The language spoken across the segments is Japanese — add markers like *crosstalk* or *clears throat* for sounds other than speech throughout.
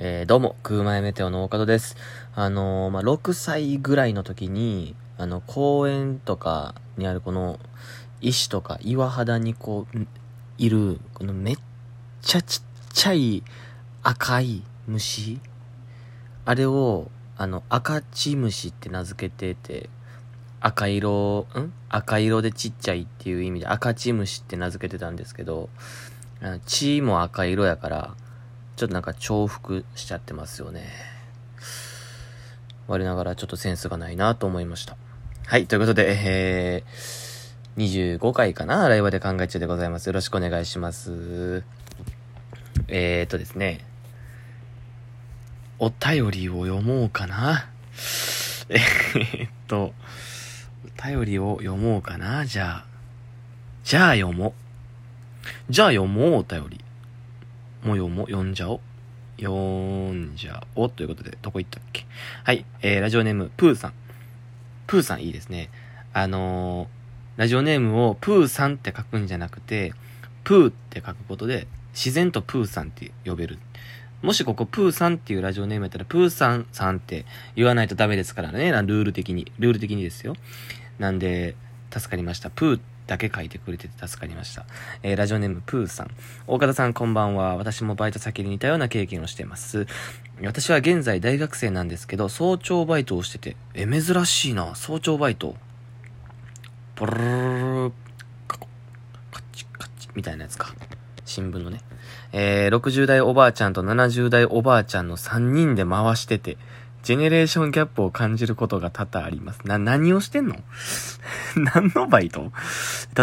えー、どうも、空前メテオの岡戸です。あのー、まあ、6歳ぐらいの時に、あの、公園とかにあるこの、石とか岩肌にこう、いる、このめっちゃちっちゃい赤い虫あれを、あの、赤チムシって名付けてて、赤色、ん？赤色でちっちゃいっていう意味で赤チムシって名付けてたんですけど、あの血も赤色やから、ちょっとなんか重複しちゃってますよね。我ながらちょっとセンスがないなと思いました。はい、ということで、えー、25回かなライブで考え中でございます。よろしくお願いします。えーとですね、お便りを読もうかな。えーっと、お便りを読もうかな。じゃあ、じゃあ読もう。じゃあ読もう、お便り。もう読も、読んじゃお。読んじゃお。ということで、どこ行ったっけ？はい、えー、ラジオネーム、プーさん。プーさんいいですね。あのー、ラジオネームをプーさんって書くんじゃなくて、プーって書くことで、自然とプーさんって呼べる。もしここプーさんっていうラジオネームやったら、プーさんさんって言わないとダメですからね。ルール的に。ルール的にですよ。なんで、助かりました。プーだけ書いてくれてて助かりました。えーラジオネームプーさん。大方さんこんばんは。私もバイト先で似たような経験をしています。私は現在大学生なんですけど、早朝バイトをしてて、え、珍しいな。早朝バイト。ポロロロロカコカッチカッチみたいなやつか。新聞のね。えー、60代おばあちゃんと70代おばあちゃんの3人で回してて、ジェネレーションギャップを感じることが多々あります。な、何をしてんの？*laughs* 何のバイト？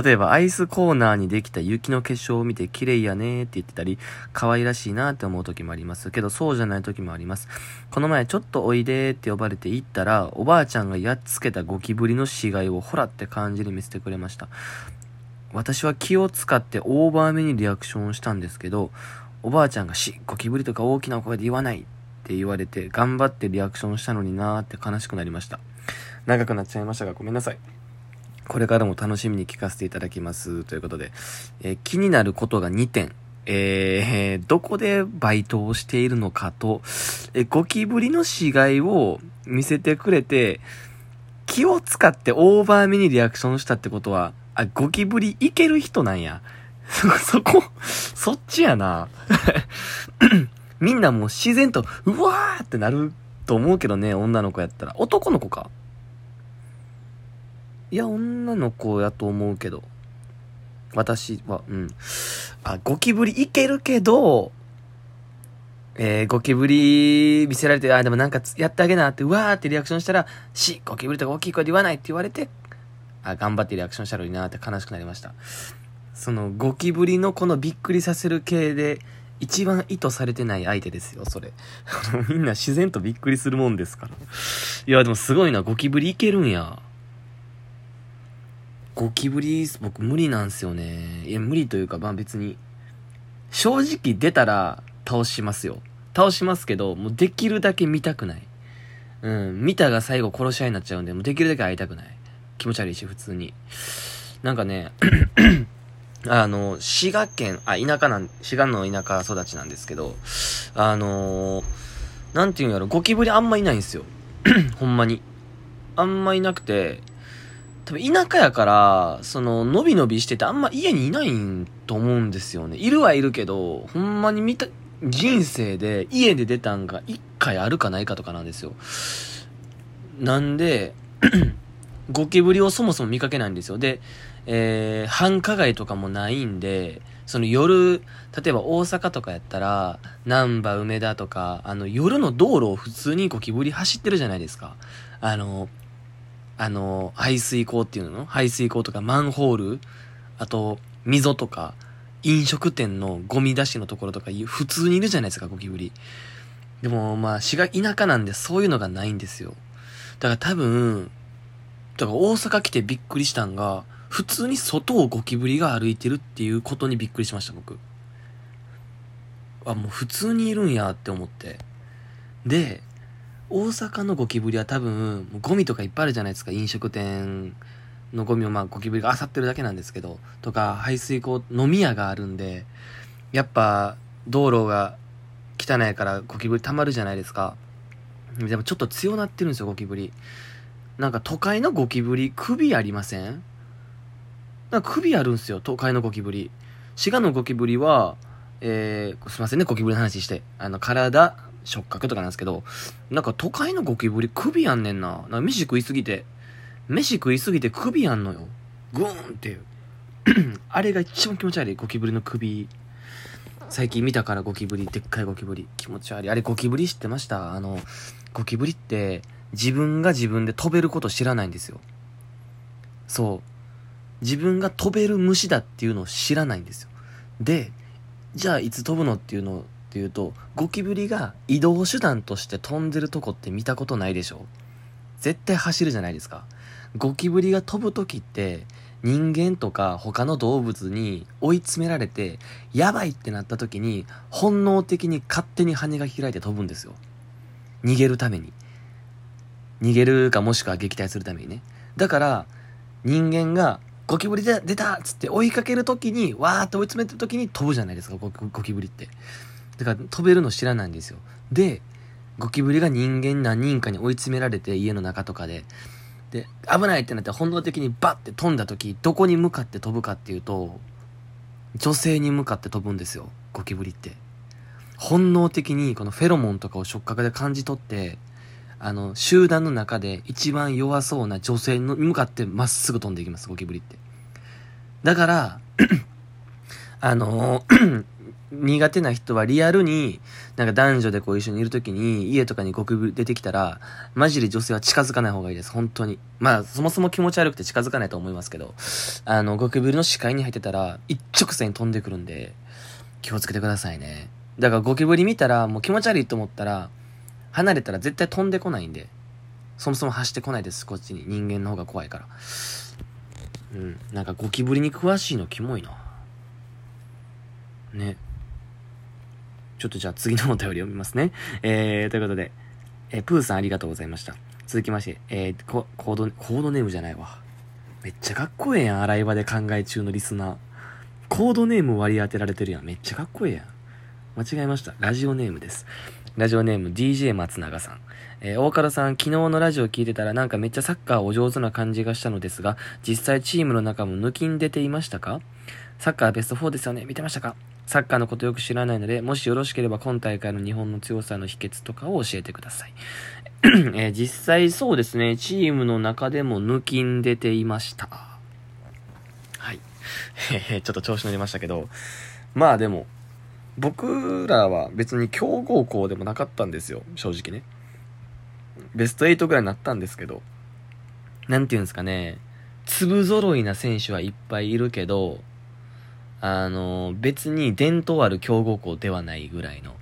例えばアイスコーナーにできた雪の結晶を見て綺麗やねーって言ってたり、可愛らしいなーって思う時もあります。けどそうじゃない時もあります。この前ちょっとおいでーって呼ばれて行ったら、おばあちゃんがやっつけたゴキブリの死骸をほらって感じで見せてくれました。私は気を使ってオーバーめにリアクションをしたんですけど、おばあちゃんがし、ゴキブリとか大きな声で言わないって言われて、頑張ってリアクションしたのになーって悲しくなりました。長くなっちゃいましたがごめんなさい。これからも楽しみに聞かせていただきます。ということで、えー気になることが2点。えーどこでバイトをしているのかと、えーゴキブリの死骸を見せてくれて、気を使ってオーバーめにリアクションしたってことは、あ、ゴキブリいける人なんや。そ、そこ、そっちやな。みんなもう自然と、うわーってなると思うけどね、女の子やったら。男の子か？いや、女の子やと思うけど。私は、うん。あ、ゴキブリいけるけど、えー、ゴキブリ見せられて、あ、でもなんかやってあげなって、うわーってリアクションしたら、し、ゴキブリとか大きい声で言わないって言われて、あ、頑張ってリアクションしたのになって悲しくなりました。その、ゴキブリのこのびっくりさせる系で、一番意図されてない相手ですよ、それ。*laughs* みんな自然とびっくりするもんですから。いや、でもすごいな、ゴキブリいけるんや。ゴキブリ、僕無理なんすよね。いや、無理というか、まあ別に、正直出たら倒しますよ。倒しますけど、もうできるだけ見たくない。うん、見たが最後殺し合いになっちゃうんで、もうできるだけ会いたくない。気持ち悪いし、普通に。なんかね、あの、滋賀県、あ、田舎なん、滋賀の田舎育ちなんですけど、あのーなんていうんやろ、ゴキブリあんまいないんですよ。*clears throat* ほんまに。あんまいなくて、多分田舎やから、その、のびのびしててあんま家にいないんと思うんですよね。いるはいるけど、ほんまに見た、人生で家で出たんが一回あるかないかとかなんですよ。なんで、ゴキブリをそもそも見かけないんですよ。で、えー、繁華街とかもないんで、その夜、例えば大阪とかやったら、難波、梅田とか、あの夜の道路を普通にゴキブリ走ってるじゃないですか。あの、あの、排水溝っていうの？排水溝とかマンホール、あと、溝とか、飲食店のゴミ出しのところとか、普通にいるじゃないですか、ゴキブリ。でも、まあ、市が田舎なんでそういうのがないんですよ。だから多分、だから大阪来てびっくりしたんが、普通に外をゴキブリが歩いてるっていうことにびっくりしました、僕。あ、もう普通にいるんやって思って。で、大阪のゴキブリは多分、ゴミとかいっぱいあるじゃないですか、飲食店のゴミをまあゴキブリが漁ってるだけなんですけど、とか排水溝、飲み屋があるんで、やっぱ道路が汚いからゴキブリ溜まるじゃないですか。でもちょっと強なってるんですよ、ゴキブリ。なんか都会のゴキブリ、首ありません？なんか首あるんすよ、都会のゴキブリ。滋賀のゴキブリは、えー、すいませんね、ゴキブリの話して。あの、体、触覚とかなんですけど、なんか都会のゴキブリ首あんねんな。なんか飯食いすぎて、飯食いすぎて首あんのよ。グーンって。*clears throat* あれが一番気持ち悪い、ゴキブリの首。最近見たからゴキブリ、でっかいゴキブリ。気持ち悪い。あれゴキブリ知ってました？あの、ゴキブリって自分が自分で飛べること知らないんですよ。そう。自分が飛べる虫だっていうのを知らないんですよ。で、じゃあいつ飛ぶのっていうのっていうと、ゴキブリが移動手段として飛んでるとこって見たことないでしょ？絶対走るじゃないですか。ゴキブリが飛ぶ時って人間とか他の動物に追い詰められてやばいってなった時に本能的に勝手に羽が開いて飛ぶんですよ。逃げるために。逃げるかもしくは撃退するためにね。だから人間がゴキブリ出たっつって追いかける時にわーって追い詰めてる時に飛ぶじゃないですかゴキブリって。だから飛べるの知らないんですよ。で、ゴキブリが人間何人かに追い詰められて家の中とかでで、危ないってなって本能的にバッて飛んだ時、どこに向かって飛ぶかっていうと、女性に向かって飛ぶんですよ、ゴキブリって。本能的にこのフェロモンとかを触覚で感じ取って、あの、集団の中で一番弱そうな女性に向かってまっすぐ飛んでいきます、ゴキブリって。だから、*clears throat* あの *clears throat* 苦手な人はリアルに、なんか男女でこう一緒にいるときに、家とかにゴキブリ出てきたら、マジで女性は近づかない方がいいです。本当に。まあ、そもそも気持ち悪くて近づかないと思いますけど、あの、ゴキブリの視界に入ってたら、一直線に飛んでくるんで、気をつけてくださいね。だからゴキブリ見たら、もう気持ち悪いと思ったら、離れたら絶対飛んでこないんで、そもそも走ってこないです、こっちに。人間の方が怖いから。うん。なんかゴキブリに詳しいのキモいな。ね。ちょっとじゃあ次のお便り読みますね。えー、ということで、えー、プーさんありがとうございました。続きまして、えー、コード、コードネームじゃないわ。めっちゃかっこええやん、洗い場で考え中のリスナー。コードネーム割り当てられてるやん。めっちゃかっこええやん。間違えました。ラジオネームです。ラジオネーム DJ 松永さん。えー、大唐さん、昨日のラジオ聞いてたらなんかめっちゃサッカーお上手な感じがしたのですが、実際チームの中も抜きん出ていましたか？サッカーベスト4ですよね見てましたか？サッカーのことよく知らないので、もしよろしければ今大会の日本の強さの秘訣とかを教えてください。えー、実際そうですね、チームの中でも抜きん出ていました。はい。えちょっと調子乗りましたけど、まあでも、僕らは別に強豪校でもなかったんですよ、正直ね。ベスト8ぐらいになったんですけど、なんていうんですかね、粒揃いな選手はいっぱいいるけど、あの、別に伝統ある強豪校ではないぐらいの、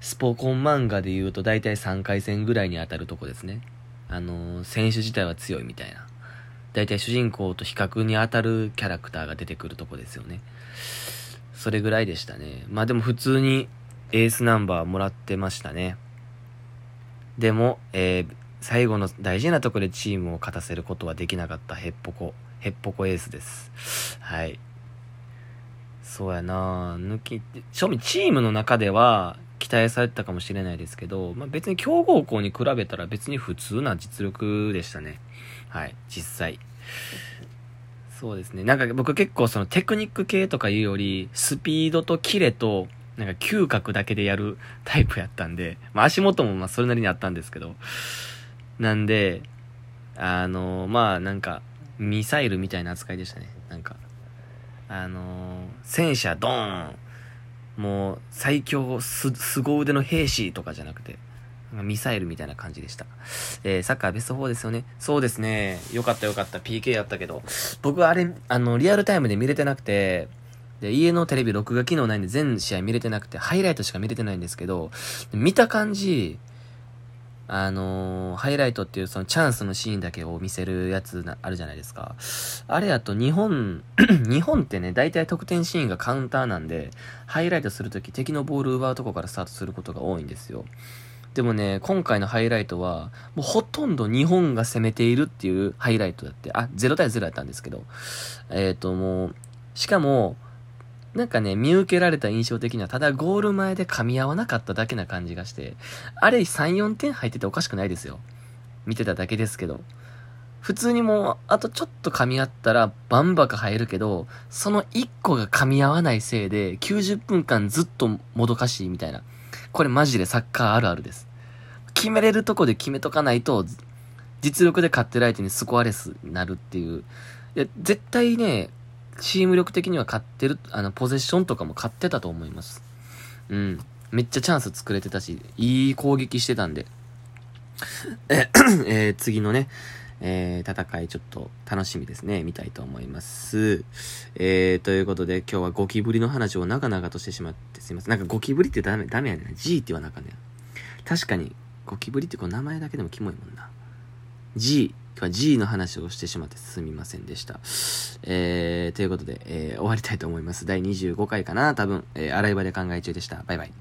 スポコン漫画で言うと大体3回戦ぐらいに当たるとこですね。あの、選手自体は強いみたいな。大体主人公と比較に当たるキャラクターが出てくるとこですよね。それぐらいでしたね。まあでも普通にエースナンバーもらってましたね。でも、えー、最後の大事なとこでチームを勝たせることはできなかったヘッポコ、ヘッポコエースです。はい。そうやな抜き、正味チームの中では期待されてたかもしれないですけど、まあ、別に強豪校に比べたら別に普通な実力でしたね。はい、実際。そうですね。なんか僕結構そのテクニック系とかいうより、スピードとキレと、なんか嗅覚だけでやるタイプやったんで、まあ足元もまあそれなりにあったんですけど、なんで、あのまあなんか、ミサイルみたいな扱いでしたね。なんか、あの、戦車ドーンもう最強す、凄腕の兵士とかじゃなくて、ミサイルみたいな感じでした。えー、サッカーベスト4ですよね。そうですね。よかったよかった。PK やったけど。僕はあれ、あの、リアルタイムで見れてなくて、で、家のテレビ録画機能ないんで全試合見れてなくて、ハイライトしか見れてないんですけど、見た感じ、あのー、ハイライトっていうそのチャンスのシーンだけを見せるやつあるじゃないですか。あれやと日本、*clears throat* 日本ってね、大体得点シーンがカウンターなんで、ハイライトするとき敵のボール奪うとこからスタートすることが多いんですよ。でもね、今回のハイライトは、もうほとんど日本が攻めているっていうハイライトだって、あ、0対0だったんですけど、えっ、ー、ともう、しかも、なんかね、見受けられた印象的には、ただゴール前で噛み合わなかっただけな感じがして、あれ3、4点入ってておかしくないですよ。見てただけですけど。普通にもう、あとちょっと噛み合ったら、バンバカ入るけど、その1個が噛み合わないせいで、90分間ずっともどかしいみたいな。これマジでサッカーあるあるです。決めれるとこで決めとかないと、実力で勝ってる相手にスコアレスになるっていう。いや、絶対ね、チーム力的には勝ってる、あの、ポゼッションとかも勝ってたと思います。うん。めっちゃチャンス作れてたし、いい攻撃してたんで。え、えー、次のね、えー、戦いちょっと楽しみですね。見たいと思います。えー、ということで今日はゴキブリの話を長々としてしまってすいません。なんかゴキブリってダメ、ダメやねん。G って言わなあかんねん。確かに、ゴキブリってこう名前だけでもキモいもんな。G か G の話をしてしまってすみませんでした。えー、ということで、えー、終わりたいと思います。第25回かな多分、えー、洗い場で考え中でした。バイバイ。